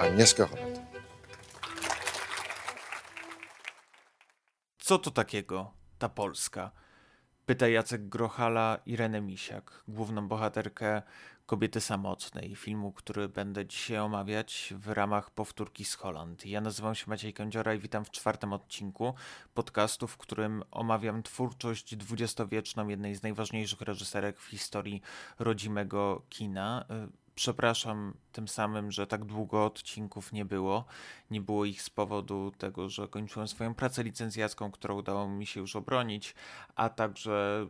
Agnieszka Holland. Co to takiego, ta Polska? Pyta Jacek Grochala Irenę Misiak, główną bohaterkę Kobiety Samotnej, filmu, który będę dzisiaj omawiać w ramach powtórki z Holand. Ja nazywam się Maciej Kędziora i witam w czwartym odcinku podcastu, w którym omawiam twórczość dwudziestowieczną jednej z najważniejszych reżyserek w historii rodzimego kina. Przepraszam tym samym, że tak długo odcinków nie było. Nie było ich z powodu tego, że kończyłem swoją pracę licencjacką, którą udało mi się już obronić, a także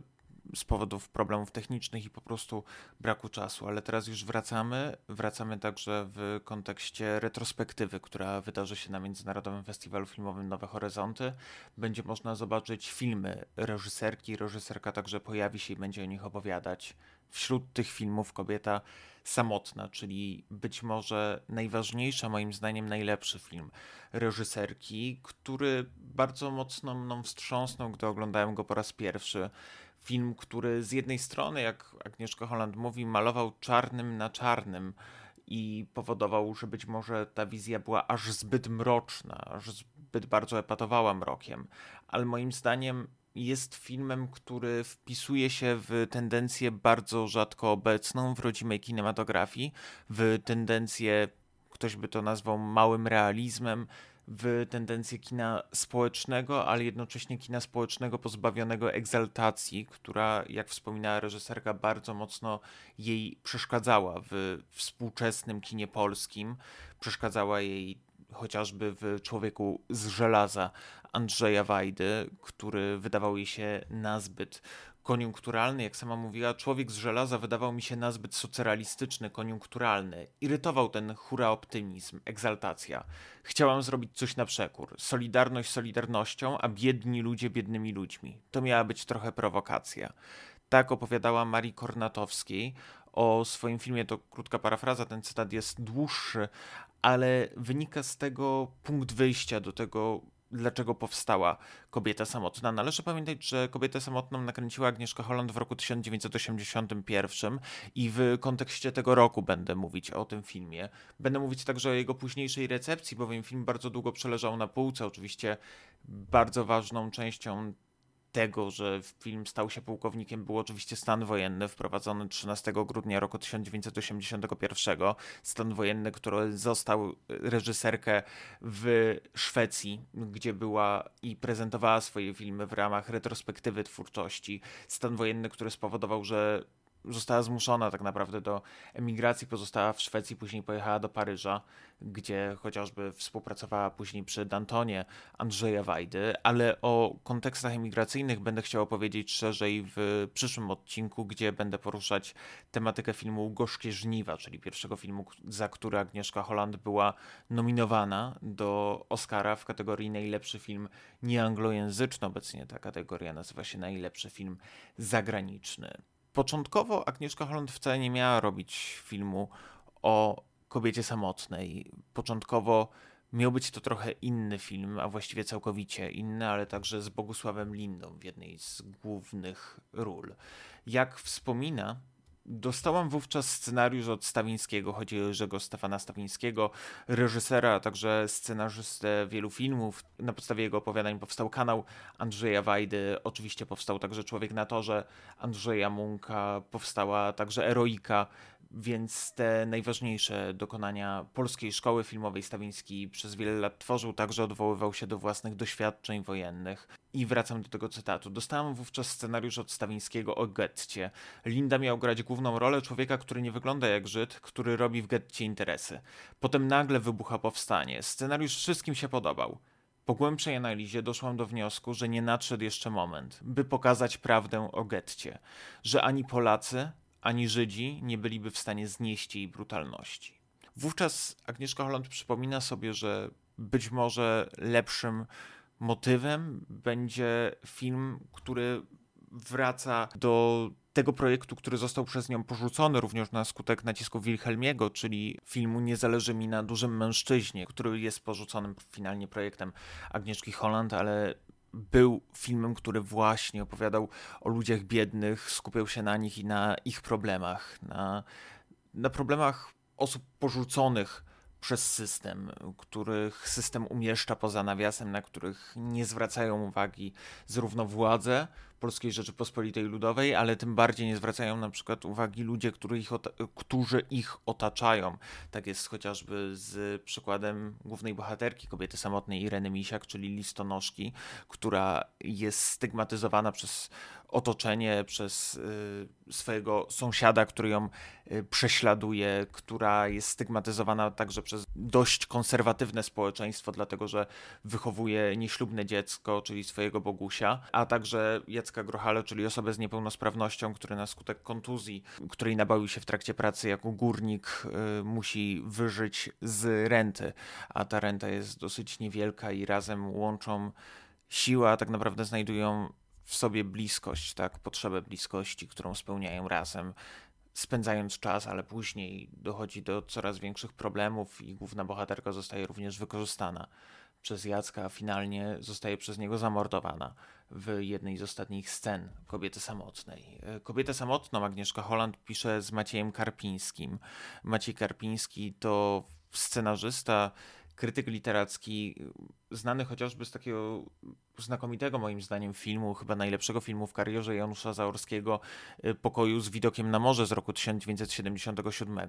z powodów problemów technicznych i po prostu braku czasu, ale teraz już wracamy. Wracamy także w kontekście retrospektywy, która wydarzy się na Międzynarodowym Festiwalu Filmowym Nowe Horyzonty. Będzie można zobaczyć filmy reżyserki. Reżyserka także pojawi się i będzie o nich opowiadać. Wśród tych filmów kobieta samotna, czyli być może najważniejsza, moim zdaniem najlepszy film reżyserki, który bardzo mocno mną wstrząsnął, gdy oglądałem go po raz pierwszy. Film, który z jednej strony, jak Agnieszka Holland mówi, malował czarnym na czarnym i powodował, że być może ta wizja była aż zbyt mroczna, aż zbyt bardzo epatowała mrokiem, ale moim zdaniem jest filmem, który wpisuje się w tendencję bardzo rzadko obecną w rodzimej kinematografii, w tendencję, ktoś by to nazwał małym realizmem, w tendencję kina społecznego, ale jednocześnie kina społecznego pozbawionego egzaltacji, która, jak wspominała reżyserka, bardzo mocno jej przeszkadzała w współczesnym kinie polskim. Przeszkadzała jej chociażby w Człowieku z żelaza Andrzeja Wajdy, który wydawał jej się nazbyt koniunkturalny, jak sama mówiła, człowiek z żelaza wydawał mi się nazbyt socrealistyczny, koniunkturalny. Irytował ten hura optymizm, egzaltacja. Chciałam zrobić coś na przekór. Solidarność solidarnością, a biedni ludzie biednymi ludźmi. To miała być trochę prowokacja. Tak opowiadała Marii Kornatowskiej o swoim filmie, to krótka parafraza, ten cytat jest dłuższy, ale wynika z tego punkt wyjścia do tego dlaczego powstała Kobieta Samotna. Należy pamiętać, że Kobietę Samotną nakręciła Agnieszka Holland w roku 1981 i w kontekście tego roku będę mówić o tym filmie. Będę mówić także o jego późniejszej recepcji, bowiem film bardzo długo przeleżał na półce. Oczywiście bardzo ważną częścią tego, że film stał się pułkownikiem, był oczywiście stan wojenny wprowadzony 13 grudnia roku 1981. Stan wojenny, który został reżyserkę w Szwecji, gdzie była i prezentowała swoje filmy w ramach retrospektywy twórczości. Stan wojenny, który spowodował, że została zmuszona tak naprawdę do emigracji, pozostała w Szwecji, później pojechała do Paryża, gdzie chociażby współpracowała później przy Dantonie Andrzeja Wajdy, ale o kontekstach emigracyjnych będę chciał opowiedzieć szerzej w przyszłym odcinku, gdzie będę poruszać tematykę filmu Gorzkie Żniwa, czyli pierwszego filmu, za który Agnieszka Holland była nominowana do Oscara w kategorii najlepszy film nieanglojęzyczny. Obecnie ta kategoria nazywa się najlepszy film zagraniczny. Początkowo Agnieszka Holland wcale nie miała robić filmu o kobiecie samotnej. Początkowo miał być to trochę inny film, a właściwie całkowicie inny, ale także z Bogusławem Lindą w jednej z głównych ról. Jak wspomina, Dostałam wówczas scenariusz od Stawińskiego, chodzi o Jerzego Stefana Stawińskiego, reżysera, a także scenarzystę wielu filmów. Na podstawie jego opowiadań powstał kanał Andrzeja Wajdy, oczywiście powstał także Człowiek na torze. Andrzeja Munka, powstała także Eroika, więc te najważniejsze dokonania polskiej szkoły filmowej Stawiński przez wiele lat tworzył, także odwoływał się do własnych doświadczeń wojennych. I wracam do tego cytatu. Dostałam wówczas scenariusz od Stawińskiego o getcie. Linda miał grać główną rolę człowieka, który nie wygląda jak Żyd, który robi w getcie interesy. Potem nagle wybucha powstanie. Scenariusz wszystkim się podobał. Po głębszej analizie doszłam do wniosku, że nie nadszedł jeszcze moment, by pokazać prawdę o getcie, że ani Polacy, ani Żydzi nie byliby w stanie znieść jej brutalności. Wówczas Agnieszka Holland przypomina sobie, że być może lepszym motywem będzie film, który wraca do tego projektu, który został przez nią porzucony również na skutek nacisku Wilhelmiego, czyli filmu Nie zależy mi na dużym mężczyźnie, który jest porzuconym finalnie projektem Agnieszki Holland, ale był filmem, który właśnie opowiadał o ludziach biednych, skupiał się na nich i na ich problemach, na, na problemach osób porzuconych przez system, których system umieszcza poza nawiasem, na których nie zwracają uwagi zarówno władze Polskiej Rzeczypospolitej Ludowej, ale tym bardziej nie zwracają na przykład uwagi ludzie, którzy ich, którzy ich otaczają. Tak jest chociażby z przykładem głównej bohaterki, kobiety samotnej Ireny Misiak, czyli listonoszki, która jest stygmatyzowana przez otoczenie, przez y, swojego sąsiada, który ją y, prześladuje, która jest stygmatyzowana także przez dość konserwatywne społeczeństwo, dlatego że wychowuje nieślubne dziecko, czyli swojego Bogusia, a także Jacka Grochale, czyli osobę z niepełnosprawnością, który na skutek kontuzji, której nabawił się w trakcie pracy jako górnik, y, musi wyżyć z renty, a ta renta jest dosyć niewielka i razem łączą siłę, a tak naprawdę znajdują w sobie bliskość, tak, potrzebę bliskości, którą spełniają razem, spędzając czas, ale później dochodzi do coraz większych problemów i główna bohaterka zostaje również wykorzystana przez Jacka, a finalnie zostaje przez niego zamordowana w jednej z ostatnich scen Kobiety Samotnej. Kobietę Samotną Agnieszka Holland pisze z Maciejem Karpińskim. Maciej Karpiński to scenarzysta, krytyk literacki, znany chociażby z takiego znakomitego moim zdaniem filmu, chyba najlepszego filmu w karierze Janusza Zaorskiego, y, Pokoju z widokiem na morze z roku 1977.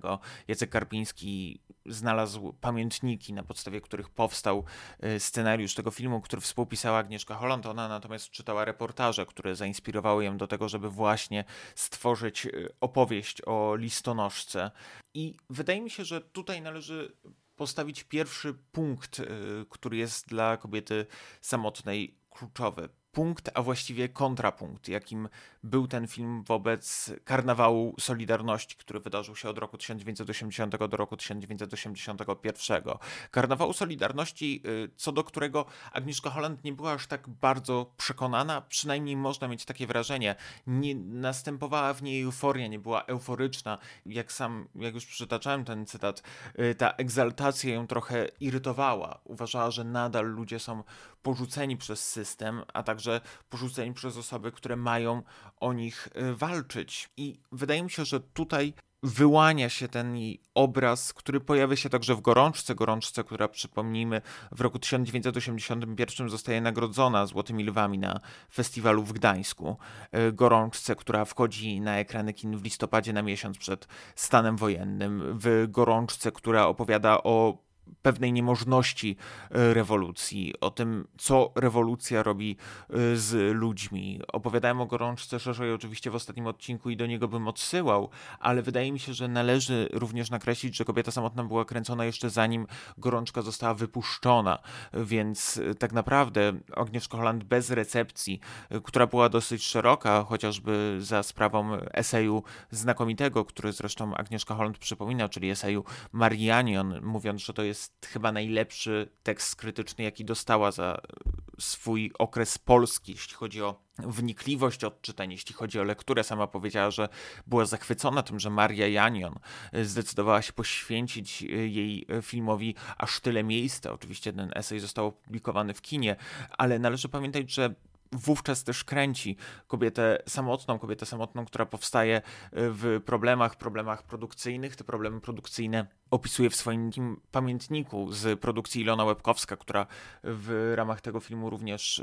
Jacek Karpiński znalazł pamiętniki, na podstawie których powstał y, scenariusz tego filmu, który współpisała Agnieszka Holland. Ona natomiast czytała reportaże, które zainspirowały ją do tego, żeby właśnie stworzyć y, opowieść o listonoszce. I wydaje mi się, że tutaj należy postawić pierwszy punkt, y, który jest dla kobiety samotnej kluczowy punkt, a właściwie kontrapunkt, jakim był ten film wobec karnawału Solidarności, który wydarzył się od roku 1980 do roku 1981. Karnawału Solidarności, y, co do którego Agnieszka Holland nie była aż tak bardzo przekonana, przynajmniej można mieć takie wrażenie. Nie następowała w niej euforia, nie była euforyczna. Jak sam, jak już przytaczałem ten cytat, y, ta egzaltacja ją trochę irytowała. Uważała, że nadal ludzie są porzuceni przez system, a także porzuceni przez osoby, które mają o nich y, walczyć. I wydaje mi się, że tutaj wyłania się ten obraz, który pojawia się także w Gorączce. Gorączce, która przypomnijmy w roku 1981 zostaje nagrodzona Złotymi Lwami na festiwalu w Gdańsku. Y, Gorączce, która wchodzi na ekrany kin w listopadzie na miesiąc przed stanem wojennym. W Gorączce, która opowiada o pewnej niemożności e, rewolucji, o tym, co rewolucja robi e, z ludźmi. Opowiadałem o gorączce szerzej oczywiście w ostatnim odcinku i do niego bym odsyłał, ale wydaje mi się, że należy również nakreślić, że kobieta samotna była kręcona jeszcze zanim gorączka została wypuszczona, więc e, tak naprawdę Agnieszka Holland bez recepcji, która była dosyć szeroka, chociażby za sprawą eseju znakomitego, który zresztą Agnieszka Holland przypomina, czyli eseju Marianion, mówiąc, że to jest jest chyba najlepszy tekst krytyczny, jaki dostała za swój okres polski, jeśli chodzi o wnikliwość odczytań, jeśli chodzi o lekturę. Sama powiedziała, że była zachwycona tym, że Maria Janion zdecydowała się poświęcić jej filmowi aż tyle miejsca. Oczywiście ten esej został opublikowany w kinie, ale należy pamiętać, że wówczas też kręci kobietę samotną, kobietę samotną, która powstaje w problemach, problemach produkcyjnych. Te problemy produkcyjne opisuje w swoim pamiętniku z produkcji Ilona Łebkowska, która w ramach tego filmu również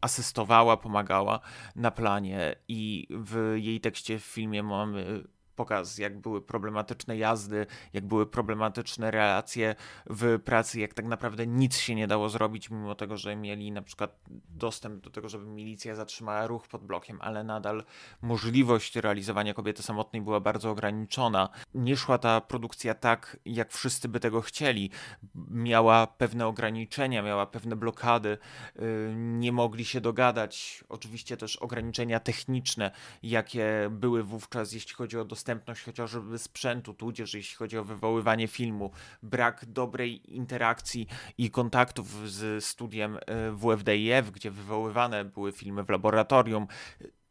asystowała, pomagała na planie i w jej tekście w filmie mamy pokaz, jak były problematyczne jazdy, jak były problematyczne relacje w pracy, jak tak naprawdę nic się nie dało zrobić, mimo tego, że mieli na przykład dostęp do tego, żeby milicja zatrzymała ruch pod blokiem, ale nadal możliwość realizowania kobiety samotnej była bardzo ograniczona. Nie szła ta produkcja tak, jak wszyscy by tego chcieli. Miała pewne ograniczenia, miała pewne blokady, y, nie mogli się dogadać. Oczywiście też ograniczenia techniczne, jakie były wówczas, jeśli chodzi o dostęp dostępność chociażby sprzętu, tudzież jeśli chodzi o wywoływanie filmu, brak dobrej interakcji i kontaktów z studiem e, WFDIF, gdzie wywoływane były filmy w laboratorium,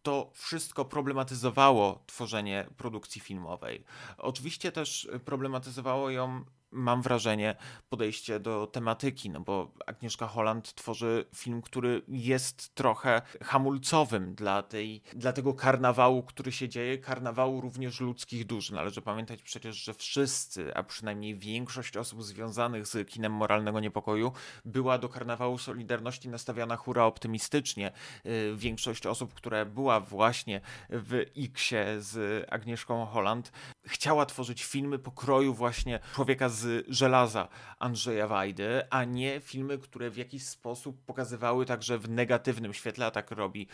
to wszystko problematyzowało tworzenie produkcji filmowej. Oczywiście też problematyzowało ją mam wrażenie, podejście do tematyki, no bo Agnieszka Holland tworzy film, który jest trochę hamulcowym dla, tej, dla tego karnawału, który się dzieje, karnawału również ludzkich dusz. Należy pamiętać przecież, że wszyscy, a przynajmniej większość osób związanych z kinem moralnego niepokoju była do karnawału Solidarności nastawiona hura optymistycznie. Y, większość osób, która była właśnie w X-ie z Agnieszką Holland, chciała tworzyć filmy pokroju właśnie człowieka z żelaza Andrzeja Wajdy, a nie filmy, które w jakiś sposób pokazywały także w negatywnym świetle, a tak robi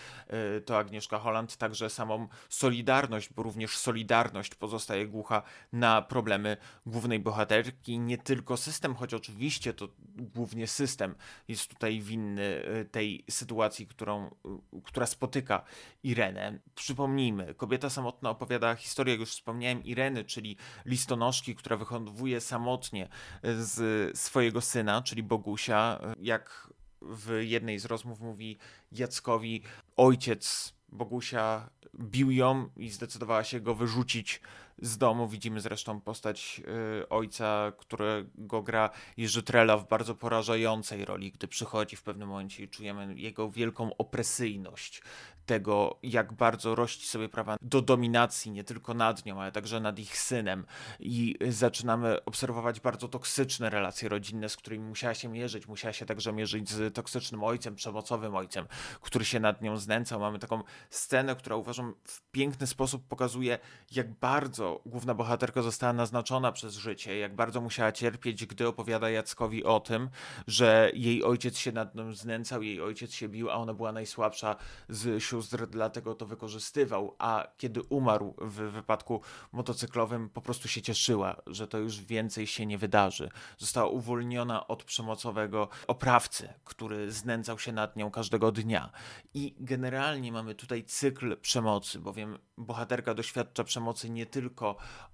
y, to Agnieszka Holland, także samą solidarność, bo również solidarność pozostaje głucha na problemy głównej bohaterki, nie tylko system, choć oczywiście to głównie system jest tutaj winny y, tej sytuacji, którą, y, która spotyka Irenę. Przypomnijmy, kobieta samotna opowiada historię, jak już wspomniałem, Ireny, czyli listonoszki, która wychowuje samotnie z swojego syna, czyli Bogusia. Jak w jednej z rozmów mówi Jackowi, ojciec Bogusia bił ją i zdecydowała się go wyrzucić z domu. Widzimy zresztą postać y, ojca, którego gra Jerzy Trela w bardzo porażającej roli, gdy przychodzi w pewnym momencie i czujemy jego wielką opresyjność tego, jak bardzo rości sobie prawa do dominacji, nie tylko nad nią, ale także nad ich synem. I zaczynamy obserwować bardzo toksyczne relacje rodzinne, z którymi musiała się mierzyć. Musiała się także mierzyć z toksycznym ojcem, przemocowym ojcem, który się nad nią znęcał. Mamy taką scenę, która uważam w piękny sposób pokazuje, jak bardzo główna bohaterka została naznaczona przez życie, jak bardzo musiała cierpieć, gdy opowiada Jackowi o tym, że jej ojciec się nad nią znęcał, jej ojciec się bił, a ona była najsłabsza z sióstr, dlatego to wykorzystywał, a kiedy umarł w wypadku motocyklowym, po prostu się cieszyła, że to już więcej się nie wydarzy. Została uwolniona od przemocowego oprawcy, który znęcał się nad nią każdego dnia. I generalnie mamy tutaj cykl przemocy, bowiem bohaterka doświadcza przemocy nie tylko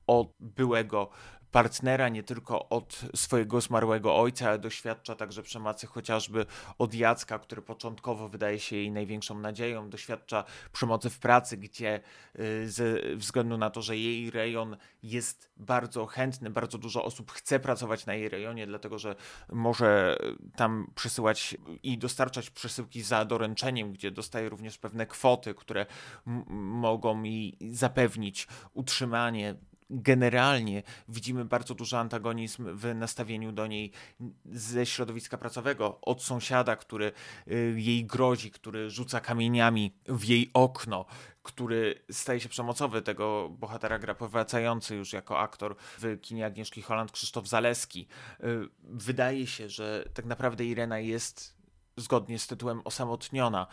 od byłego partnera, nie tylko od swojego zmarłego ojca, ale doświadcza także przemocy chociażby od Jacka, który początkowo wydaje się jej największą nadzieją. Doświadcza przemocy w pracy, gdzie y, ze względu na to, że jej rejon jest bardzo chętny, bardzo dużo osób chce pracować na jej rejonie, dlatego że może tam przesyłać i dostarczać przesyłki za doręczeniem, gdzie dostaje również pewne kwoty, które mogą mi zapewnić utrzymanie generalnie widzimy bardzo duży antagonizm w nastawieniu do niej ze środowiska pracowego, od sąsiada, który y, jej grozi, który rzuca kamieniami w jej okno, który staje się przemocowy. Tego bohatera gra powracający już jako aktor w kinie Agnieszki Holland Krzysztof Zaleski. Y, wydaje się, że tak naprawdę Irena jest zgodnie z tytułem osamotniona.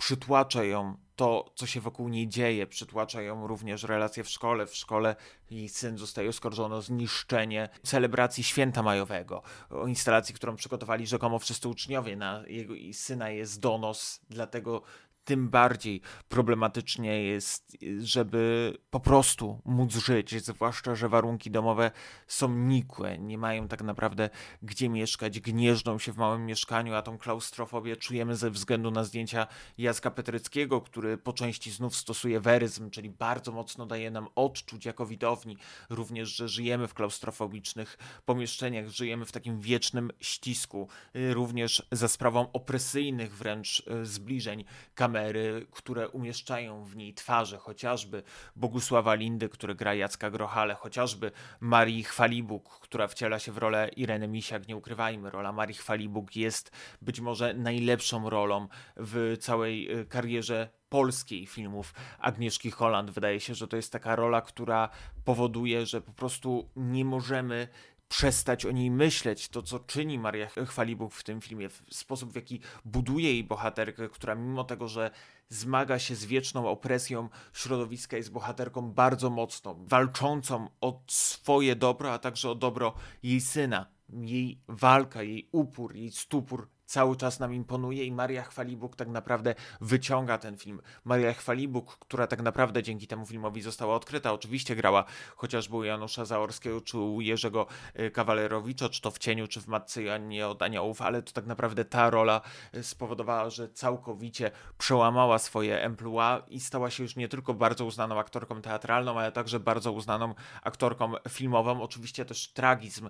Przytłacza ją to, co się wokół niej dzieje, przytłacza ją również relacje w szkole. W szkole jej syn zostaje oskarżony o zniszczenie celebracji święta majowego, o instalacji, którą przygotowali rzekomo wszyscy uczniowie. Na jego syna jest donos, dlatego tym bardziej problematycznie jest, żeby po prostu móc żyć, zwłaszcza, że warunki domowe są nikłe, nie mają tak naprawdę gdzie mieszkać, gnieżdżą się w małym mieszkaniu, a tą klaustrofobię czujemy ze względu na zdjęcia Jacka Petryckiego, który po części znów stosuje weryzm, czyli bardzo mocno daje nam odczuć jako widowni, również, że żyjemy w klaustrofobicznych pomieszczeniach, żyjemy w takim wiecznym ścisku, również za sprawą opresyjnych wręcz e, zbliżeń kamery kamery, które umieszczają w niej twarze, chociażby Bogusława Lindy, który gra Jacka Grochale, chociażby Marii Chwalibuk, która wciela się w rolę Ireny Misiak. Nie ukrywajmy, rola Marii Chwalibuk jest być może najlepszą rolą w całej y, karierze polskiej filmów Agnieszki Holland. Wydaje się, że to jest taka rola, która powoduje, że po prostu nie możemy przestać o niej myśleć. To, co czyni Maria Chwalibuk w tym filmie, w sposób, w jaki buduje jej bohaterkę, która mimo tego, że zmaga się z wieczną opresją środowiska, jest bohaterką bardzo mocną, walczącą o swoje dobro, a także o dobro jej syna. Jej walka, jej upór, jej stupór cały czas nam imponuje i Maria Chwalibuk tak naprawdę wyciąga ten film. Maria Chwalibuk, która tak naprawdę dzięki temu filmowi została odkryta, oczywiście grała chociażby u Janusza Zaorskiego, czy u Jerzego y, Kawalerowicza, czy to w Cieniu, czy w Matce Joannie od Aniołów, ale to tak naprawdę ta rola y, spowodowała, że całkowicie przełamała swoje emploi i stała się już nie tylko bardzo uznaną aktorką teatralną, ale także bardzo uznaną aktorką filmową. Oczywiście też tragizm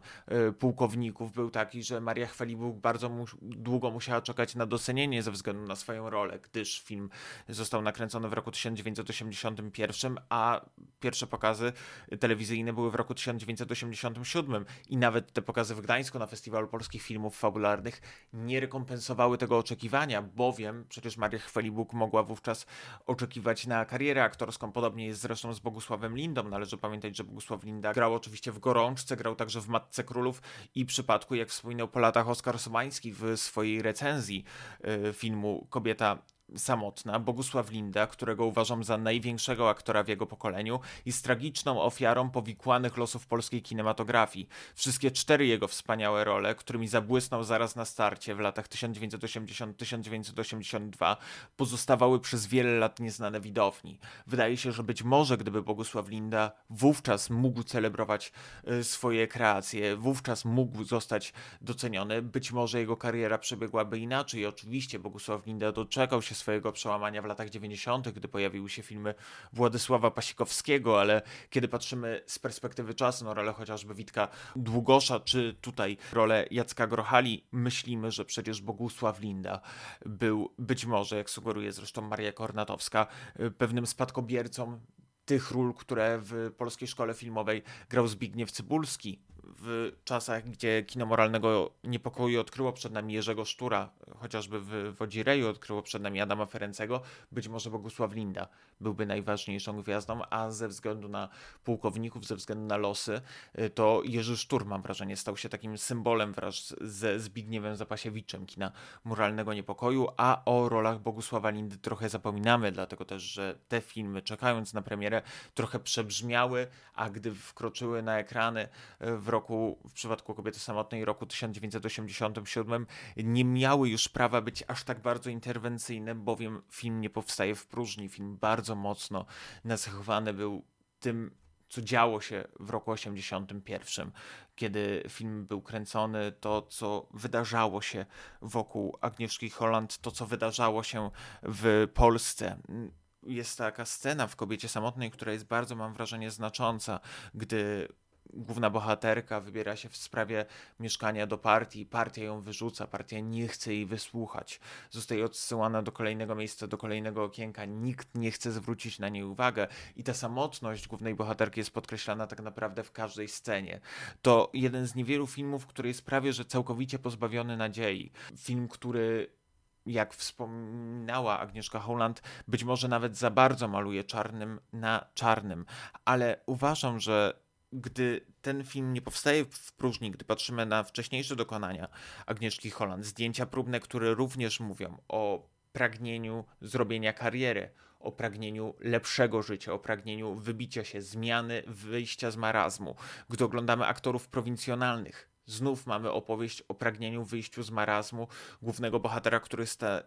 y, pułkowników był taki, że Maria Chwalibuk bardzo mu długo musiała czekać na docenienie ze względu na swoją rolę, gdyż film został nakręcony w roku 1981, a pierwsze pokazy telewizyjne były w roku 1987 i nawet te pokazy w Gdańsku na Festiwalu Polskich Filmów Fabularnych nie rekompensowały tego oczekiwania, bowiem przecież Maria Chwalibuk mogła wówczas oczekiwać na karierę aktorską. Podobnie jest zresztą z Bogusławem Lindą. Należy pamiętać, że Bogusław Linda grał oczywiście w Gorączce, grał także w Matce Królów i przypadku, jak wspominał po latach Oskar Sobański w swojej recenzji y, filmu Kobieta samotna, Bogusław Linda, którego uważam za największego aktora w jego pokoleniu, jest tragiczną ofiarą powikłanych losów polskiej kinematografii. Wszystkie cztery jego wspaniałe role, którymi zabłysnął zaraz na starcie w latach 1980-1982, pozostawały przez wiele lat nieznane widowni. Wydaje się, że być może gdyby Bogusław Linda wówczas mógł celebrować y, swoje kreacje, wówczas mógł zostać doceniony, być może jego kariera przebiegłaby inaczej. Oczywiście Bogusław Linda doczekał się swojego przełamania w latach 90., gdy pojawiły się filmy Władysława Pasikowskiego, ale kiedy patrzymy z perspektywy czasu, no rolę chociażby Witka Długosza, czy tutaj rolę Jacka Grochali, myślimy, że przecież Bogusław Linda był być może, jak sugeruje zresztą Maria Kornatowska, pewnym spadkobiercą tych ról, które w polskiej szkole filmowej grał Zbigniew Cybulski, w czasach, gdzie kino moralnego niepokoju odkryło przed nami Jerzego Sztura, chociażby w Wodzireju odkryło przed nami Adama Ferencego, być może Bogusław Linda byłby najważniejszą gwiazdą, a ze względu na pułkowników, ze względu na losy, y, to Jerzy Sztur, mam wrażenie, stał się takim symbolem wraz ze Zbigniewem Zapasiewiczem kina moralnego niepokoju, a o rolach Bogusława Lindy trochę zapominamy, dlatego też, że te filmy, czekając na premierę, trochę przebrzmiały, a gdy wkroczyły na ekrany y, w roku, w przypadku kobiety samotnej roku 1987, nie miały już prawa być aż tak bardzo interwencyjne, bowiem film nie powstaje w próżni, film bardzo mocno nacechowany był tym, co działo się w roku 81, kiedy film był kręcony, to co wydarzało się wokół Agnieszki Holland, to co wydarzało się w Polsce. Jest taka scena w Kobiecie Samotnej, która jest bardzo, mam wrażenie, znacząca, gdy główna bohaterka wybiera się w sprawie mieszkania do partii, partia ją wyrzuca, partia nie chce jej wysłuchać, zostaje odsyłana do kolejnego miejsca, do kolejnego okienka, nikt nie chce zwrócić na niej uwagę i ta samotność głównej bohaterki jest podkreślana tak naprawdę w każdej scenie. To jeden z niewielu filmów, który jest prawie że całkowicie pozbawiony nadziei. Film, który jak wspominała Agnieszka Holland, być może nawet za bardzo maluje czarnym na czarnym, ale uważam, że gdy ten film nie powstaje w próżni, gdy patrzymy na wcześniejsze dokonania Agnieszki Holland, zdjęcia próbne, które również mówią o pragnieniu zrobienia kariery, o pragnieniu lepszego życia, o pragnieniu wybicia się, zmiany, wyjścia z marazmu. Gdy oglądamy aktorów prowincjonalnych, Znów mamy opowieść o pragnieniu wyjściu z marazmu głównego bohatera, który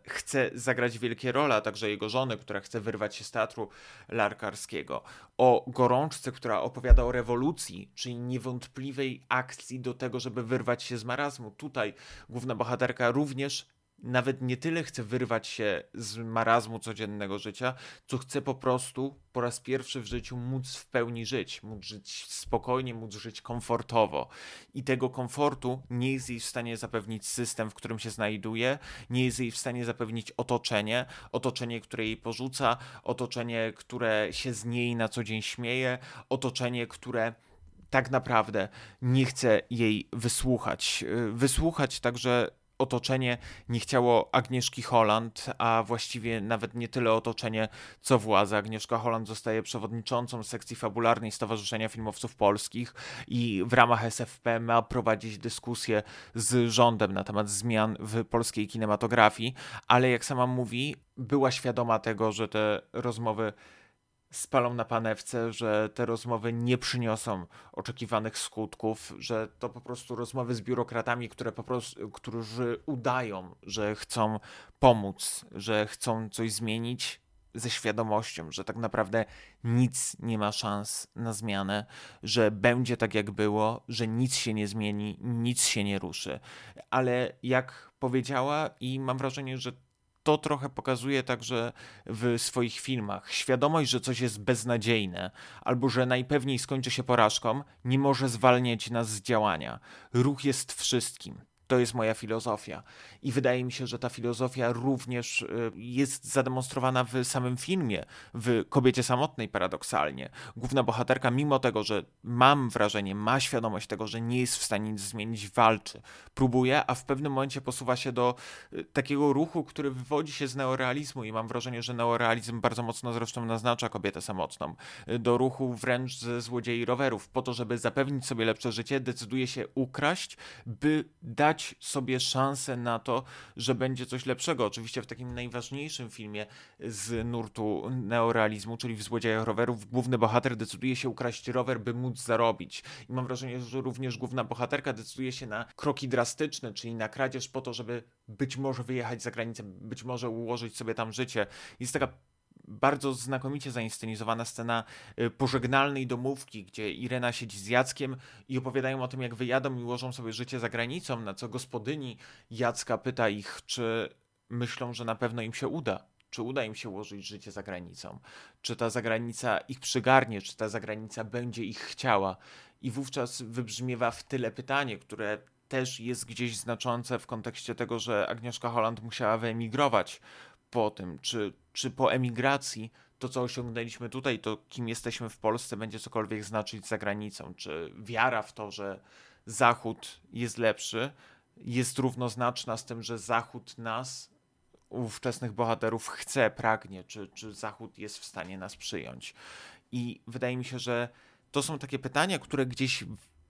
chce zagrać wielkie role, a także jego żony, która chce wyrwać się z teatru larkarskiego. O gorączce, która opowiada o rewolucji, czyli niewątpliwej akcji do tego, żeby wyrwać się z marazmu. Tutaj główna bohaterka również nawet nie tyle chce wyrwać się z marazmu codziennego życia, co chce po prostu po raz pierwszy w życiu móc w pełni żyć, móc żyć spokojnie, móc żyć komfortowo. I tego komfortu nie jest jej w stanie zapewnić system, w którym się znajduje, nie jest jej w stanie zapewnić otoczenie, otoczenie, które jej porzuca, otoczenie, które się z niej na co dzień śmieje, otoczenie, które tak naprawdę nie chce jej wysłuchać. Wysłuchać także otoczenie nie chciało Agnieszki Holland, a właściwie nawet nie tyle otoczenie, co władza. Agnieszka Holland zostaje przewodniczącą sekcji fabularnej Stowarzyszenia Filmowców Polskich i w ramach SFP ma prowadzić dyskusję z rządem na temat zmian w polskiej kinematografii, ale jak sama mówi, była świadoma tego, że te rozmowy spalą na panewce, że te rozmowy nie przyniosą oczekiwanych skutków, że to po prostu rozmowy z biurokratami, które po prostu, którzy udają, że chcą pomóc, że chcą coś zmienić ze świadomością, że tak naprawdę nic nie ma szans na zmianę, że będzie tak jak było, że nic się nie zmieni, nic się nie ruszy. Ale jak powiedziała i mam wrażenie, że to trochę pokazuje także w swoich filmach. Świadomość, że coś jest beznadziejne albo że najpewniej skończy się porażką, nie może zwalniać nas z działania. Ruch jest wszystkim. To jest moja filozofia. I wydaje mi się, że ta filozofia również y, jest zademonstrowana w samym filmie, w kobiecie samotnej paradoksalnie. Główna bohaterka, mimo tego, że mam wrażenie, ma świadomość tego, że nie jest w stanie nic zmienić, walczy, próbuje, a w pewnym momencie posuwa się do y, takiego ruchu, który wywodzi się z neorealizmu i mam wrażenie, że neorealizm bardzo mocno zresztą naznacza kobietę samotną. Y, do ruchu wręcz ze złodziei rowerów. Po to, żeby zapewnić sobie lepsze życie, decyduje się ukraść, by dać sobie szansę na to, że będzie coś lepszego. Oczywiście w takim najważniejszym filmie z nurtu neorealizmu, czyli w Złodziejach Rowerów, główny bohater decyduje się ukraść rower, by móc zarobić. I mam wrażenie, że również główna bohaterka decyduje się na kroki drastyczne, czyli na kradzież po to, żeby być może wyjechać za granicę, być może ułożyć sobie tam życie. Jest taka bardzo znakomicie zainscenizowana scena y, pożegnalnej domówki, gdzie Irena siedzi z Jackiem i opowiadają o tym, jak wyjadą i ułożą sobie życie za granicą, na co gospodyni Jacka pyta ich, czy myślą, że na pewno im się uda. Czy uda im się ułożyć życie za granicą? Czy ta zagranica ich przygarnie? Czy ta zagranica będzie ich chciała? I wówczas wybrzmiewa w tyle pytanie, które też jest gdzieś znaczące w kontekście tego, że Agnieszka Holland musiała wyemigrować po tym, czy, czy po emigracji to, co osiągnęliśmy tutaj, to kim jesteśmy w Polsce, będzie cokolwiek znaczyć za granicą, czy wiara w to, że Zachód jest lepszy, jest równoznaczna z tym, że Zachód nas, ówczesnych bohaterów, chce, pragnie, czy, czy Zachód jest w stanie nas przyjąć. I wydaje mi się, że to są takie pytania, które gdzieś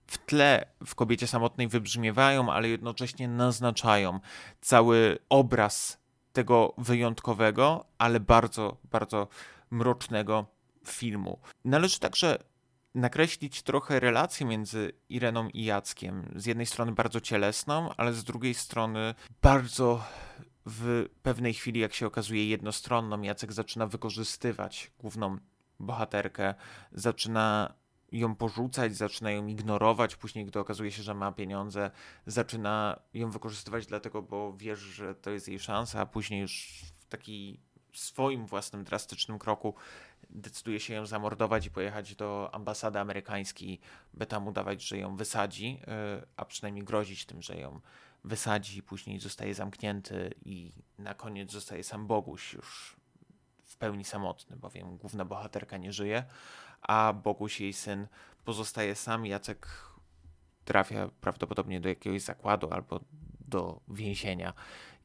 w tle w kobiecie samotnej wybrzmiewają, ale jednocześnie naznaczają cały obraz tego wyjątkowego, ale bardzo, bardzo mrocznego filmu. Należy także nakreślić trochę relację między Ireną i Jackiem. Z jednej strony bardzo cielesną, ale z drugiej strony bardzo w pewnej chwili, jak się okazuje, jednostronną. Jacek zaczyna wykorzystywać główną bohaterkę, zaczyna ją porzucać, zaczyna ją ignorować, później gdy okazuje się, że ma pieniądze, zaczyna ją wykorzystywać dlatego, bo wiesz, że to jest jej szansa, a później już w taki swoim własnym drastycznym kroku decyduje się ją zamordować i pojechać do ambasady amerykańskiej, by tam udawać, że ją wysadzi, y, a przynajmniej grozić tym, że ją wysadzi, później zostaje zamknięty i na koniec zostaje sam Boguś już w pełni samotny, bowiem główna bohaterka nie żyje a Boguś, jej syn, pozostaje sam. Jacek trafia prawdopodobnie do jakiegoś zakładu albo do więzienia.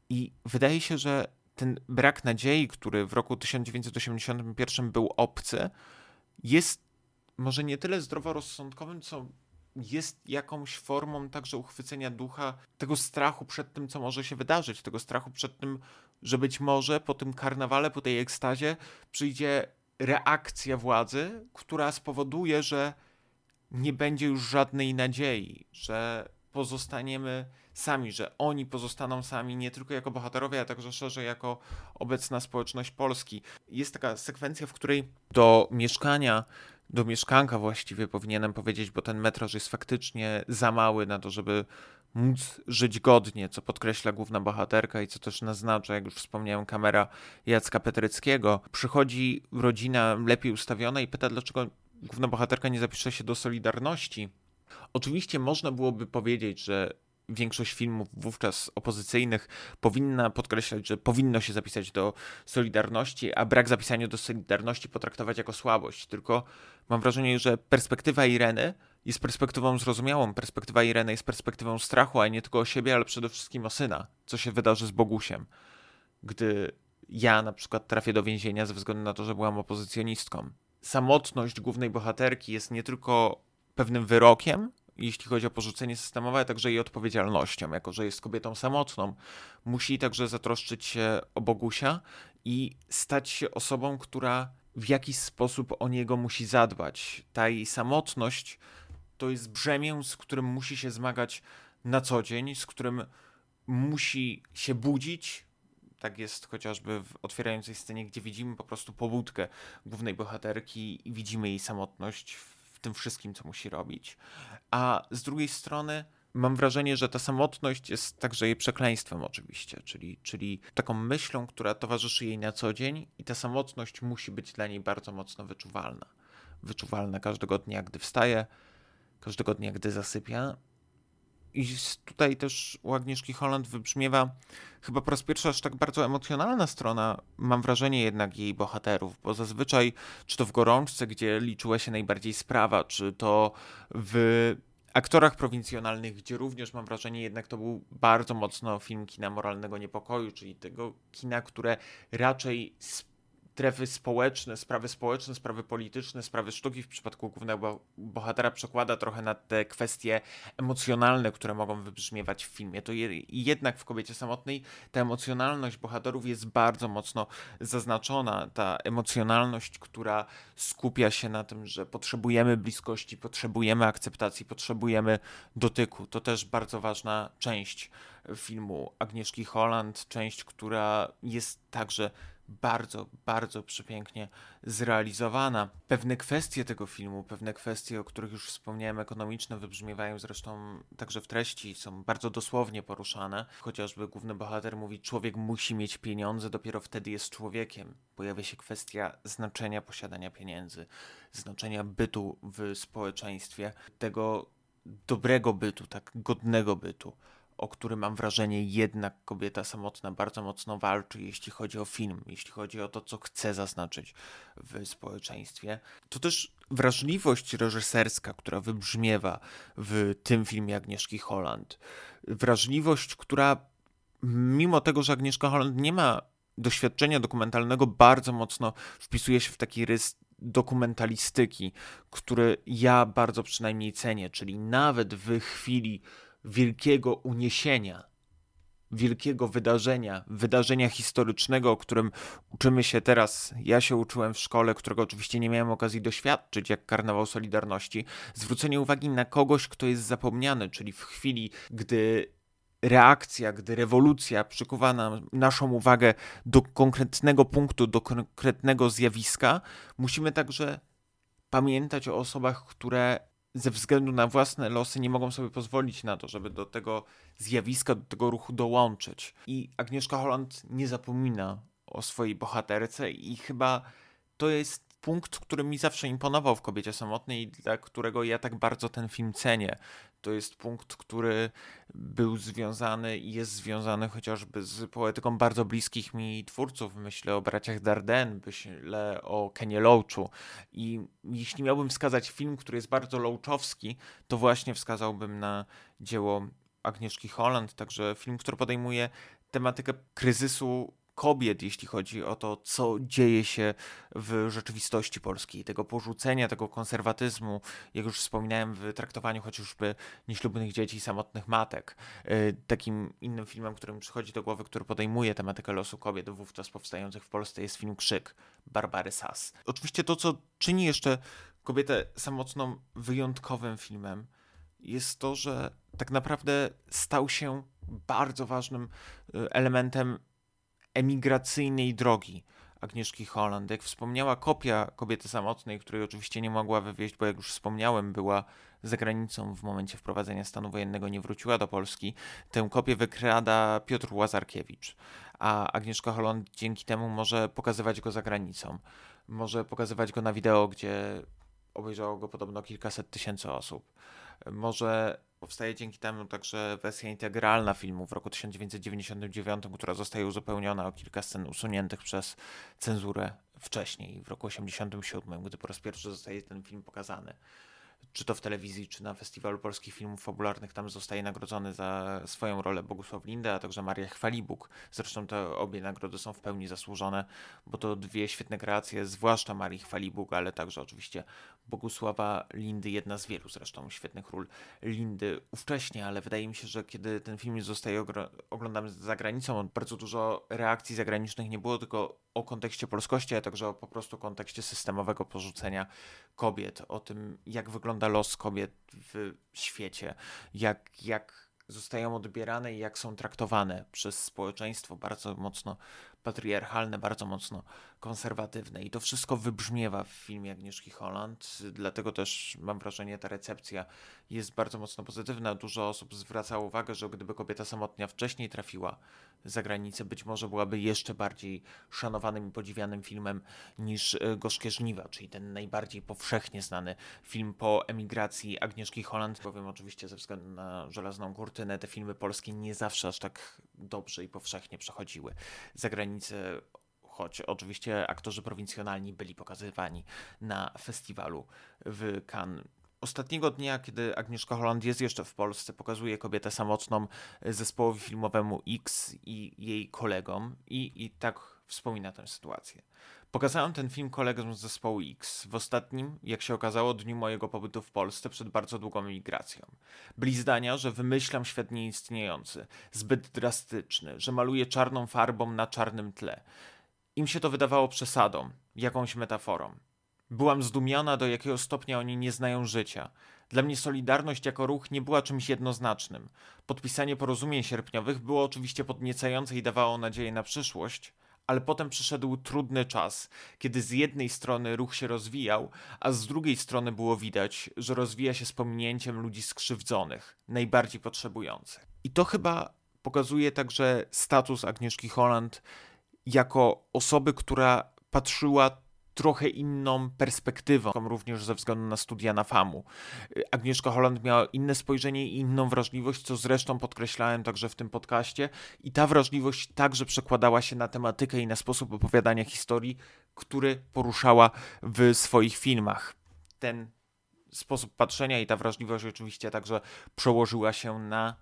I wydaje się, że ten brak nadziei, który w roku 1981 był obcy, jest może nie tyle zdroworozsądkowym, co jest jakąś formą także uchwycenia ducha, tego strachu przed tym, co może się wydarzyć, tego strachu przed tym, że być może po tym karnawale, po tej ekstazie przyjdzie reakcja władzy, która spowoduje, że nie będzie już żadnej nadziei, że pozostaniemy sami, że oni pozostaną sami nie tylko jako bohaterowie, a także szerzej jako obecna społeczność Polski. Jest taka sekwencja, w której do mieszkania, do mieszkanka właściwie powinienem powiedzieć, bo ten metraż jest faktycznie za mały na to, żeby móc żyć godnie, co podkreśla główna bohaterka i co też naznacza, jak już wspomniałem, kamera Jacka Petryckiego. Przychodzi rodzina lepiej ustawiona i pyta, dlaczego główna bohaterka nie zapisze się do Solidarności. Oczywiście można byłoby powiedzieć, że większość filmów wówczas opozycyjnych powinna podkreślać, że powinno się zapisać do Solidarności, a brak zapisania do Solidarności potraktować jako słabość. Tylko mam wrażenie, że perspektywa Ireny jest perspektywą zrozumiałą. Perspektywa Ireny jest perspektywą strachu, a nie tylko o siebie, ale przede wszystkim o syna. Co się wydarzy z Bogusiem, gdy ja na przykład trafię do więzienia ze względu na to, że byłam opozycjonistką. Samotność głównej bohaterki jest nie tylko pewnym wyrokiem, jeśli chodzi o porzucenie systemowe, ale także jej odpowiedzialnością, jako że jest kobietą samotną. Musi także zatroszczyć się o Bogusia i stać się osobą, która w jaki sposób o niego musi zadbać. Ta jej samotność to jest brzemię, z którym musi się zmagać na co dzień, z którym musi się budzić. Tak jest chociażby w otwierającej scenie, gdzie widzimy po prostu pobudkę głównej bohaterki i widzimy jej samotność w tym wszystkim, co musi robić. A z drugiej strony mam wrażenie, że ta samotność jest także jej przekleństwem oczywiście, czyli, czyli taką myślą, która towarzyszy jej na co dzień i ta samotność musi być dla niej bardzo mocno wyczuwalna. Wyczuwalna każdego dnia, gdy wstaje, każdego dnia, gdy zasypia. I tutaj też u Agnieszki Holland wybrzmiewa chyba po raz pierwszy aż tak bardzo emocjonalna strona, mam wrażenie jednak jej bohaterów, bo zazwyczaj, czy to w Gorączce, gdzie liczyła się najbardziej sprawa, czy to w aktorach prowincjonalnych, gdzie również mam wrażenie jednak to był bardzo mocno film kina moralnego niepokoju, czyli tego kina, które raczej strefy społeczne, sprawy społeczne, sprawy polityczne, sprawy sztuki w przypadku głównego bohatera przekłada trochę na te kwestie emocjonalne, które mogą wybrzmiewać w filmie. To je, jednak w kobiecie samotnej ta emocjonalność bohaterów jest bardzo mocno zaznaczona. Ta emocjonalność, która skupia się na tym, że potrzebujemy bliskości, potrzebujemy akceptacji, potrzebujemy dotyku. To też bardzo ważna część filmu Agnieszki Holland, część, która jest także bardzo, bardzo przepięknie zrealizowana. Pewne kwestie tego filmu, pewne kwestie, o których już wspomniałem, ekonomiczne, wybrzmiewają zresztą także w treści, są bardzo dosłownie poruszane. Chociażby główny bohater mówi, człowiek musi mieć pieniądze, dopiero wtedy jest człowiekiem. Pojawia się kwestia znaczenia posiadania pieniędzy, znaczenia bytu w społeczeństwie, tego dobrego bytu, tak godnego bytu o który mam wrażenie jednak kobieta samotna bardzo mocno walczy, jeśli chodzi o film, jeśli chodzi o to, co chce zaznaczyć w społeczeństwie. To też wrażliwość reżyserska, która wybrzmiewa w tym filmie Agnieszki Holland. Wrażliwość, która mimo tego, że Agnieszka Holland nie ma doświadczenia dokumentalnego, bardzo mocno wpisuje się w taki rys dokumentalistyki, który ja bardzo przynajmniej cenię, czyli nawet w chwili wielkiego uniesienia, wielkiego wydarzenia, wydarzenia historycznego, o którym uczymy się teraz. Ja się uczyłem w szkole, którego oczywiście nie miałem okazji doświadczyć, jak karnawał Solidarności. Zwrócenie uwagi na kogoś, kto jest zapomniany, czyli w chwili, gdy reakcja, gdy rewolucja przykuwa nam naszą uwagę do konkretnego punktu, do konkretnego zjawiska, musimy także pamiętać o osobach, które ze względu na własne losy nie mogą sobie pozwolić na to, żeby do tego zjawiska, do tego ruchu dołączyć. I Agnieszka Holland nie zapomina o swojej bohaterce i chyba to jest punkt, który mi zawsze imponował w Kobiecie Samotnej i dla którego ja tak bardzo ten film cenię. To jest punkt, który był związany i jest związany chociażby z poetyką bardzo bliskich mi twórców. Myślę o braciach Darden, myślę o Kenie Loachu. I jeśli miałbym wskazać film, który jest bardzo loachowski, to właśnie wskazałbym na dzieło Agnieszki Holland, także film, który podejmuje tematykę kryzysu kobiet, jeśli chodzi o to, co dzieje się w rzeczywistości polskiej, tego porzucenia, tego konserwatyzmu, jak już wspominałem, w traktowaniu chociażby nieślubnych dzieci, samotnych matek. E, takim innym filmem, którym przychodzi do głowy, który podejmuje tematykę losu kobiet wówczas powstających w Polsce jest film Krzyk Barbary Sass. Oczywiście to, co czyni jeszcze kobietę samotną wyjątkowym filmem, jest to, że tak naprawdę stał się bardzo ważnym e, elementem emigracyjnej drogi Agnieszki Holland. Jak wspomniała, kopia kobiety samotnej, której oczywiście nie mogła wywieźć, bo jak już wspomniałem, była za granicą w momencie wprowadzenia stanu wojennego, nie wróciła do Polski. Tę kopię wykrada Piotr Łazarkiewicz, a Agnieszka Holland dzięki temu może pokazywać go za granicą. Może pokazywać go na wideo, gdzie obejrzało go podobno kilkaset tysięcy osób. Może powstaje dzięki temu także wersja integralna filmu w roku 1999, która zostaje uzupełniona o kilka scen usuniętych przez cenzurę wcześniej, w roku 1987, gdy po raz pierwszy zostaje ten film pokazany czy to w telewizji, czy na Festiwalu Polskich Filmów Fabularnych, tam zostaje nagrodzony za swoją rolę Bogusław Linda, a także Maria Chwalibuk. Zresztą te obie nagrody są w pełni zasłużone, bo to dwie świetne kreacje, zwłaszcza Marii Chwalibuk, ale także oczywiście Bogusława Lindy, jedna z wielu zresztą świetnych ról Lindy ówcześnie, ale wydaje mi się, że kiedy ten film zostaje oglądany za granicą, bardzo dużo reakcji zagranicznych nie było, tylko o kontekście polskości, ale także o po prostu kontekście systemowego porzucenia kobiet, o tym, jak wygląda los kobiet w świecie, jak, jak zostają odbierane i jak są traktowane przez społeczeństwo bardzo mocno patriarchalne, bardzo mocno konserwatywne. I to wszystko wybrzmiewa w filmie Agnieszki Holland, dlatego też mam wrażenie, ta recepcja jest bardzo mocno pozytywna. Dużo osób zwraca uwagę, że gdyby kobieta samotnia wcześniej trafiła za granicę, być może byłaby jeszcze bardziej szanowanym i podziwianym filmem niż e, Gorzkie Żniwa, czyli ten najbardziej powszechnie znany film po emigracji Agnieszki Holland, bowiem oczywiście ze względu na Żelazną Kurtynę te filmy polskie nie zawsze aż tak dobrze i powszechnie przechodziły za granicę choć oczywiście aktorzy prowincjonalni byli pokazywani na festiwalu w Cannes. Ostatniego dnia, kiedy Agnieszka Holland jest jeszcze w Polsce, pokazuje kobietę samotną zespołowi filmowemu X i jej kolegom i, i tak wspomina tę sytuację. Pokazałem ten film kolegom z zespołu X w ostatnim, jak się okazało, dniu mojego pobytu w Polsce przed bardzo długą emigracją. Byli zdania, że wymyślam świat nieistniejący, zbyt drastyczny, że maluję czarną farbą na czarnym tle. Im się to wydawało przesadą, jakąś metaforą. Byłam zdumiona, do jakiego stopnia oni nie znają życia. Dla mnie Solidarność jako ruch nie była czymś jednoznacznym. Podpisanie porozumień sierpniowych było oczywiście podniecające i dawało nadzieję na przyszłość, ale potem przyszedł trudny czas, kiedy z jednej strony ruch się rozwijał, a z drugiej strony było widać, że rozwija się z pominięciem ludzi skrzywdzonych, najbardziej potrzebujących. I to chyba pokazuje także status Agnieszki Holland jako osoby, która patrzyła trochę inną perspektywą, również ze względu na studia na FAMU. Agnieszka Holland miała inne spojrzenie i inną wrażliwość, co zresztą podkreślałem także w tym podcaście i ta wrażliwość także przekładała się na tematykę i na sposób opowiadania historii, który poruszała w swoich filmach. Ten sposób patrzenia i ta wrażliwość oczywiście także przełożyła się na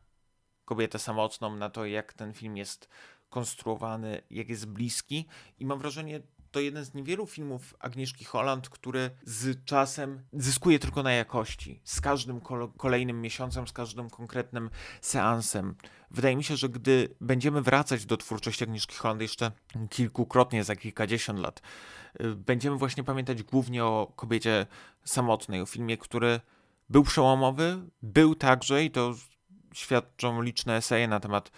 kobietę samotną, na to jak ten film jest konstruowany, jak jest bliski i mam wrażenie, to jeden z niewielu filmów Agnieszki Holland, który z czasem zyskuje tylko na jakości. Z każdym kolejnym miesiącem, z każdym konkretnym seansem. Wydaje mi się, że gdy będziemy wracać do twórczości Agnieszki Holland jeszcze kilkukrotnie, za kilkadziesiąt lat, y, będziemy właśnie pamiętać głównie o kobiecie samotnej, o filmie, który był przełomowy, był także, i to świadczą liczne eseje na temat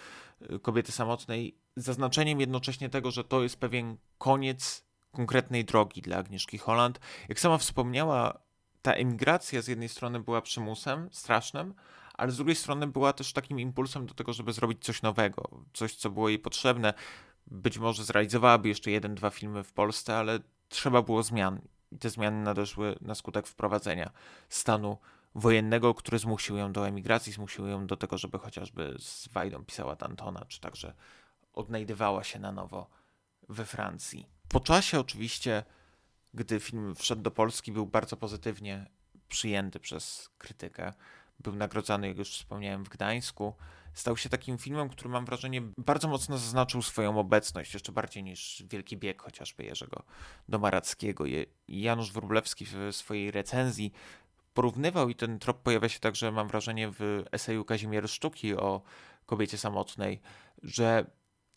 y, kobiety samotnej, zaznaczeniem jednocześnie tego, że to jest pewien koniec konkretnej drogi dla Agnieszki Holland. Jak sama wspomniała, ta emigracja z jednej strony była przymusem strasznym, ale z drugiej strony była też takim impulsem do tego, żeby zrobić coś nowego, coś, co było jej potrzebne. Być może zrealizowałaby jeszcze jeden, dwa filmy w Polsce, ale trzeba było zmian. I te zmiany nadeszły na skutek wprowadzenia stanu wojennego, który zmusił ją do emigracji, zmusił ją do tego, żeby chociażby z Wajdą pisała Dantona, czy także odnajdywała się na nowo we Francji. Po czasie oczywiście, gdy film wszedł do Polski, był bardzo pozytywnie przyjęty przez krytykę. Był nagrodzony, jak już wspomniałem, w Gdańsku. Stał się takim filmem, który mam wrażenie bardzo mocno zaznaczył swoją obecność, jeszcze bardziej niż Wielki Bieg chociażby Jerzego Domarackiego. Janusz Wróblewski w swojej recenzji porównywał i ten trop pojawia się także, mam wrażenie, w eseju Kazimierz Sztuki o kobiecie samotnej, że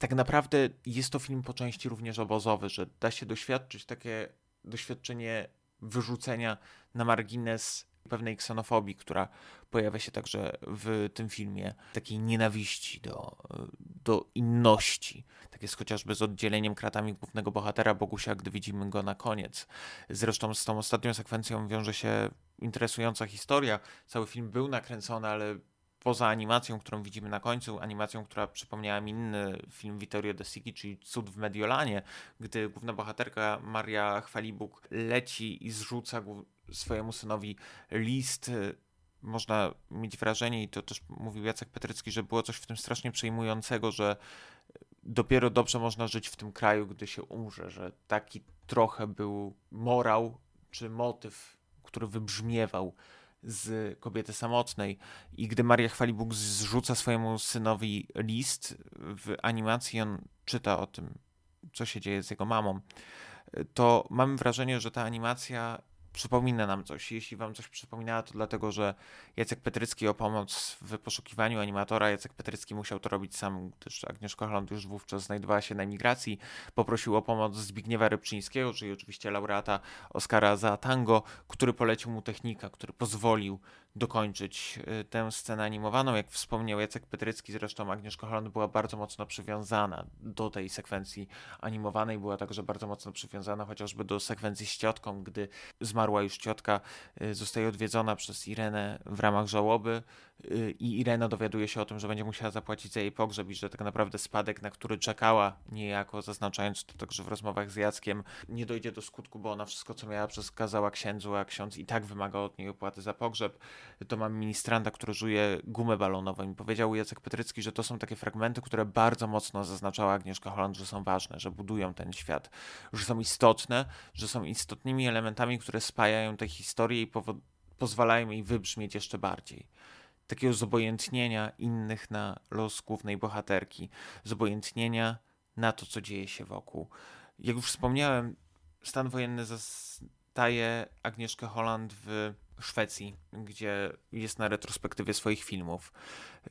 tak naprawdę jest to film po części również obozowy, że da się doświadczyć takie doświadczenie wyrzucenia na margines pewnej ksenofobii, która pojawia się także w tym filmie, takiej nienawiści do, do inności. Tak jest chociażby z oddzieleniem kratami głównego bohatera Bogusia, gdy widzimy go na koniec. Zresztą z tą ostatnią sekwencją wiąże się interesująca historia. Cały film był nakręcony, ale poza animacją, którą widzimy na końcu, animacją, która przypomniała mi inny film Vittorio De Sigi, czyli Cud w Mediolanie, gdy główna bohaterka Maria Chwalibuk leci i zrzuca swojemu synowi list. Można mieć wrażenie, i to też mówił Jacek Petrycki, że było coś w tym strasznie przejmującego, że dopiero dobrze można żyć w tym kraju, gdy się umrze, że taki trochę był morał czy motyw, który wybrzmiewał z kobiety samotnej. I gdy Maria Chwalibóg zrzuca swojemu synowi list w animacji, on czyta o tym, co się dzieje z jego mamą, to mamy wrażenie, że ta animacja przypomina nam coś. Jeśli wam coś przypominała, to dlatego, że Jacek Petrycki o pomoc w poszukiwaniu animatora, Jacek Petrycki musiał to robić sam, gdyż Agnieszka Holland już wówczas znajdowała się na emigracji. Poprosił o pomoc Zbigniewa Rybczyńskiego, czyli oczywiście laureata Oscara za tango, który polecił mu technika, który pozwolił dokończyć y, tę scenę animowaną. Jak wspomniał Jacek Petrycki, zresztą Agnieszka Holland była bardzo mocno przywiązana do tej sekwencji animowanej, była także bardzo mocno przywiązana chociażby do sekwencji z ciotką, gdy zmarła już ciotka, y, zostaje odwiedzona przez Irenę w ramach żałoby i Irena dowiaduje się o tym, że będzie musiała zapłacić za jej pogrzeb i że tak naprawdę spadek, na który czekała niejako, zaznaczając to także w rozmowach z Jackiem, nie dojdzie do skutku, bo ona wszystko, co miała, przekazała księdzu, a ksiądz i tak wymaga od niej opłaty za pogrzeb. To mam ministranta, który żuje gumę balonową i powiedział Jacek Petrycki, że to są takie fragmenty, które bardzo mocno zaznaczała Agnieszka Holland, że są ważne, że budują ten świat, że są istotne, że są istotnymi elementami, które spajają tę historię i pozwalają jej wybrzmieć jeszcze bardziej takiego zobojętnienia innych na los głównej bohaterki, zobojętnienia na to, co dzieje się wokół. Jak już wspomniałem, stan wojenny zastaje Agnieszkę Holland w Szwecji, gdzie jest na retrospektywie swoich filmów,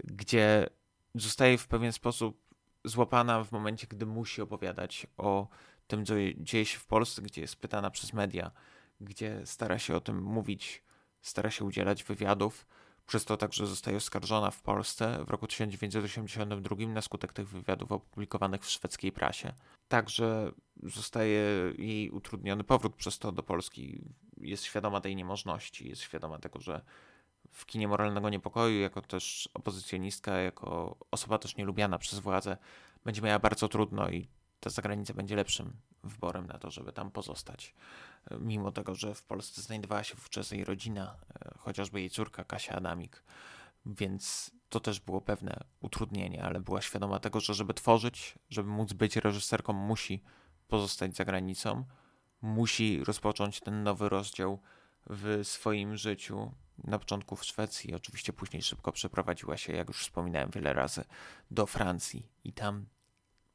gdzie zostaje w pewien sposób złapana w momencie, gdy musi opowiadać o tym, co dzieje się w Polsce, gdzie jest pytana przez media, gdzie stara się o tym mówić, stara się udzielać wywiadów. Przez to także zostaje oskarżona w Polsce w roku 1982 na skutek tych wywiadów opublikowanych w szwedzkiej prasie. Także zostaje jej utrudniony powrót przez to do Polski. Jest świadoma tej niemożności, jest świadoma tego, że w kinie moralnego niepokoju, jako też opozycjonistka, jako osoba też nielubiana przez władzę, będzie miała bardzo trudno i ta zagranica będzie lepszym wyborem na to, żeby tam pozostać. Mimo tego, że w Polsce znajdowała się wówczas jej rodzina, chociażby jej córka Kasia Adamik, więc to też było pewne utrudnienie, ale była świadoma tego, że żeby tworzyć, żeby móc być reżyserką, musi pozostać za granicą, musi rozpocząć ten nowy rozdział w swoim życiu. Na początku w Szwecji, oczywiście później szybko przeprowadziła się, jak już wspominałem wiele razy, do Francji i tam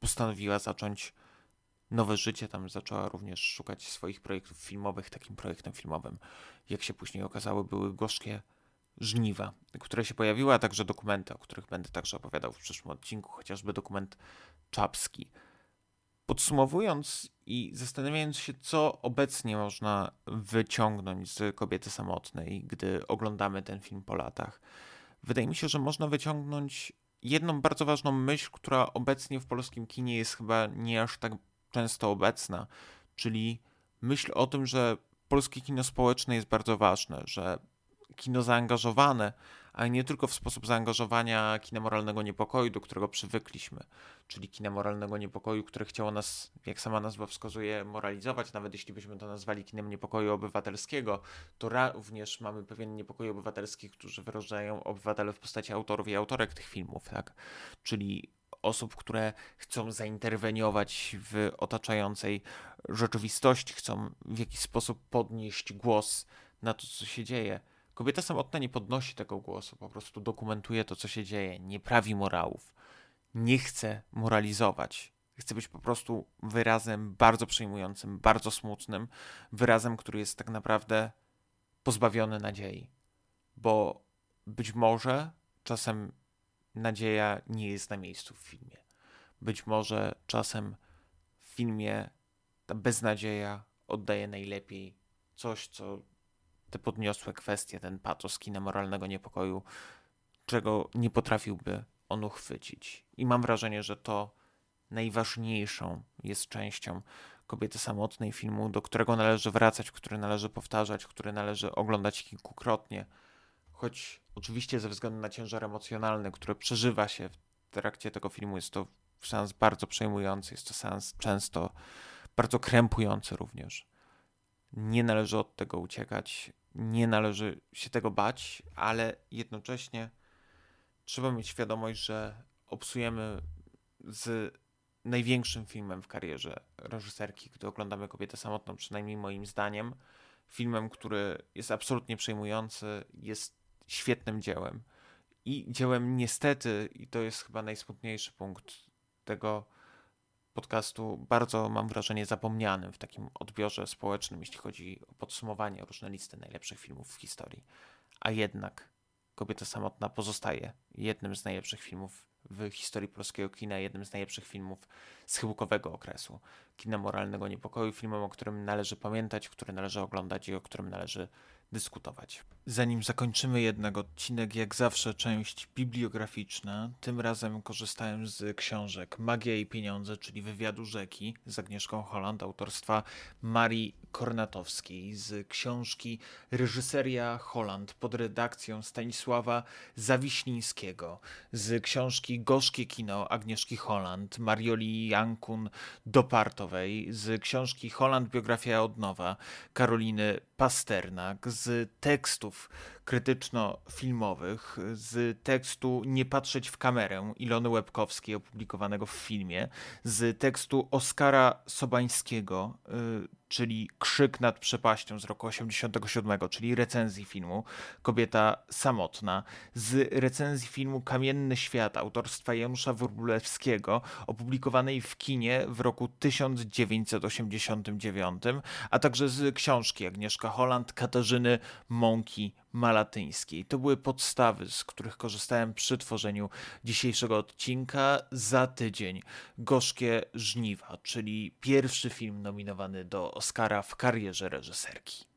postanowiła zacząć nowe życie. Tam zaczęła również szukać swoich projektów filmowych. Takim projektem filmowym, jak się później okazało, były gorzkie żniwa, które się pojawiły, a także dokumenty, o których będę także opowiadał w przyszłym odcinku, chociażby dokument czapski. Podsumowując i zastanawiając się, co obecnie można wyciągnąć z kobiety samotnej, gdy oglądamy ten film po latach, wydaje mi się, że można wyciągnąć jedną bardzo ważną myśl, która obecnie w polskim kinie jest chyba nie aż tak często obecna, czyli myśl o tym, że polskie kino społeczne jest bardzo ważne, że kino zaangażowane, nie tylko w sposób zaangażowania kina moralnego niepokoju, do którego przywykliśmy, czyli kina moralnego niepokoju, które chciało nas, jak sama nazwa wskazuje, moralizować, nawet jeśli byśmy to nazwali kinem niepokoju obywatelskiego, to również mamy pewien niepokój obywatelski, którzy wyrażają obywatele w postaci autorów i autorek tych filmów, tak? Czyli osób, które chcą zainterweniować w otaczającej rzeczywistości, chcą w jakiś sposób podnieść głos na to, co się dzieje. Kobieta samotna nie podnosi tego głosu, po prostu dokumentuje to, co się dzieje, nie prawi morałów, nie chce moralizować. Chce być po prostu wyrazem bardzo przejmującym, bardzo smutnym, wyrazem, który jest tak naprawdę pozbawiony nadziei. Bo być może czasem nadzieja nie jest na miejscu w filmie. Być może czasem w filmie ta beznadzieja oddaje najlepiej coś, co te podniosłe kwestie, ten patos kina moralnego niepokoju, czego nie potrafiłby on uchwycić. I mam wrażenie, że to najważniejszą jest częścią kobiety samotnej filmu, do którego należy wracać, który należy powtarzać, który należy oglądać kilkukrotnie. Choć oczywiście ze względu na ciężar emocjonalny, który przeżywa się w trakcie tego filmu, jest to seans bardzo przejmujący, jest to seans często bardzo krępujący również. Nie należy od tego uciekać nie należy się tego bać, ale jednocześnie trzeba mieć świadomość, że obsujemy z największym filmem w karierze reżyserki, gdy oglądamy Kobietę Samotną, przynajmniej moim zdaniem, filmem, który jest absolutnie przejmujący, jest świetnym dziełem. I dziełem niestety, i to jest chyba najsmutniejszy punkt tego podcastu bardzo, mam wrażenie, zapomnianym w takim odbiorze społecznym, jeśli chodzi o podsumowanie różne listy najlepszych filmów w historii. A jednak Kobieta Samotna pozostaje jednym z najlepszych filmów w historii polskiego kina, jednym z najlepszych filmów schyłkowego okresu. Kina moralnego niepokoju, filmem, o którym należy pamiętać, który należy oglądać i o którym należy dyskutować. Zanim zakończymy jednak odcinek, jak zawsze część bibliograficzna. Tym razem korzystałem z książek Magia i Pieniądze, czyli wywiadu rzeki z Agnieszką Holland, autorstwa Marii Kornatowskiej, z książki Reżyseria Holland pod redakcją Stanisława Zawiślińskiego, z książki Gorzkie Kino Agnieszki Holland, Marioli Jankun Dopartowej, z książki Holland Biografia od nowa Karoliny Pasternak, z tekstów krytyczno-filmowych, z tekstu Nie patrzeć w kamerę Ilony Łebkowskiej opublikowanego w filmie, z tekstu Oskara Sobańskiego, y, czyli Krzyk nad przepaścią z roku 87, czyli recenzji filmu Kobieta samotna, z recenzji filmu Kamienny świat autorstwa Janusza Wróblewskiego, opublikowanej w kinie w roku 1989, a także z książki Agnieszka Holland Katarzyny Mąki Malatyńskiej. To były podstawy, z których korzystałem przy tworzeniu dzisiejszego odcinka. Za tydzień Gorzkie Żniwa, czyli pierwszy film nominowany do Oscara w karierze reżyserki.